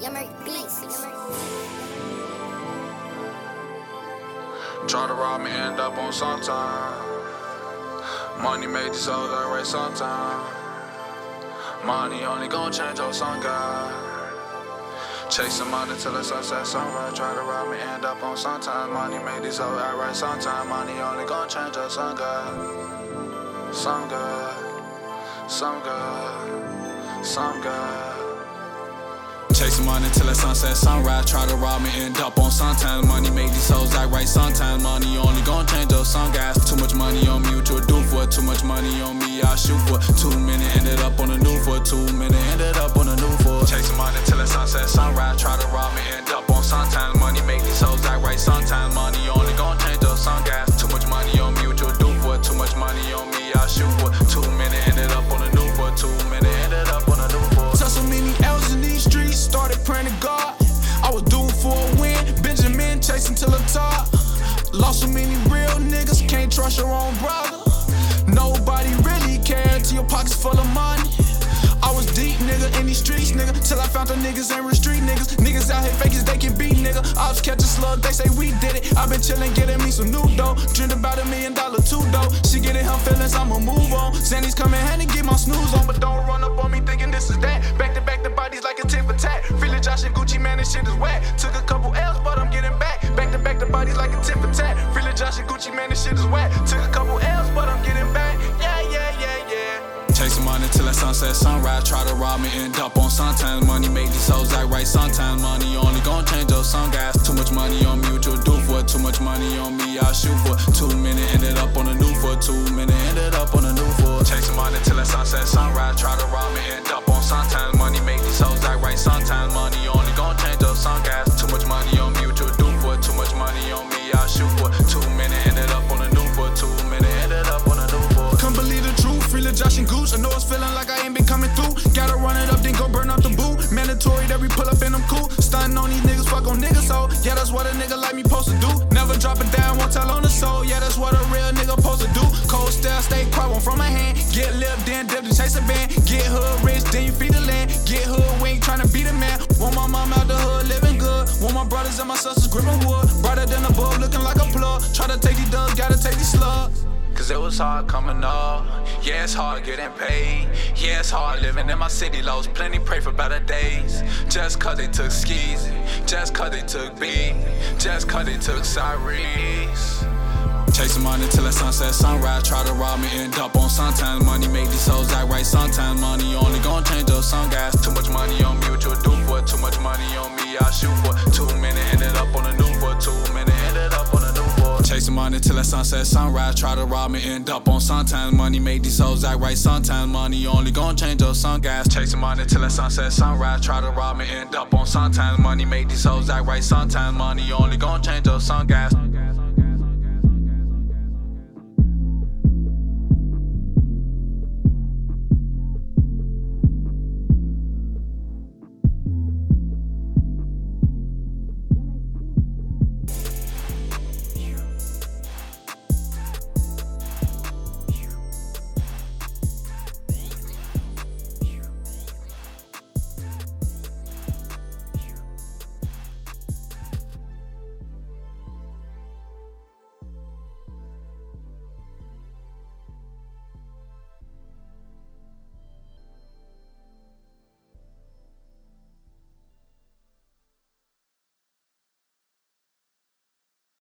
Yammer Beats. Try to rob me, end up on some time. Money made this all that right sometime. Money only gon' change your some guy. Chasing money till the sunset, sunrise. Try to rob me, end up on some time. Money made these some sometime. Money only gon' change us. Some guy. some guy. some guy. some guy. Chasing money till the sunset, sunrise. Try to rob me, end up on sometimes. Money make these hoes act right sometimes. Money only gon' change up some guys. Too much money on me, what you do for it? Too much money on me, I shoot for Two minutes, ended up on the new for Two minutes, ended up on the new for Chasing money to God. I was doomed for a win, Benjamin chasing till the top. Lost so many real niggas, can't trust your own brother. Nobody really cared till your pockets full of money. I was deep, nigga, in these streets, nigga. Till I found the niggas real street niggas. Niggas out here fake as they can be, nigga. Ops catch a slug, they say we did it. i been chillin', getting me some new dough. Dreamed about a million dollar two dough. She getting her feelings, I'ma move on. Sandy's coming hand and get my snooze on. But don't run up on me thinking this is that. Tit for tat. Feeling Josh and Gucci, man, this shit is whack. Took a couple L's, but I'm getting back. Back to back, the bodies like a tit for tat. Feeling Josh and Gucci, man, this shit is whack. Took a couple L's, but I'm getting back. Yeah, yeah, yeah, yeah. Chasing money till the sunset, sunrise. Try to rob me, end up on sometimes. Money make these hoes act right sometimes. Money only gon' change up some guys. Too much money on me, what you do for? Too much money on me, I shoot for Two minutes, ended up on the new for Two minutes, ended up on the new for Chasing money till the sunset, sunrise. That's what a nigga like me supposed to do. Never drop it down, won't tell on the soul. Yeah, that's what a real nigga supposed to do. Cold style, stay quiet, one from my hand. Get lip, then dip, then chase a band. Get hood rich, then you feed the land. Get hood wing, tryna be the man. Want my mom out the hood, living good. Want my brothers and my sisters gripping wood. Brighter than a bulb, looking like a plug. Try to take these dubs, gotta take these slugs. Cause it was hard coming up. Yeah, it's hard getting paid. Yeah, it's hard living in my city. Lost plenty, pray for better days. Just cause they took skis. Just cause they took B. Just cause they took Cyrese. Chasing money till the sunset, sunrise. Try to rob me, end up on sometimes. Money make these hoes act right sometimes. Money only gon' change up some guys. Too much money on me, what you do for? Too much money Chasing money till the sunset, sunrise. Try to rob me, end up on sometimes. Money make these hoes act right sometimes. Money only gon' change up some guys. Chasing money till the sunset, sunrise. Try to rob me, end up on sometimes. Money make these hoes act right sometimes. Money only gon' change up some guys.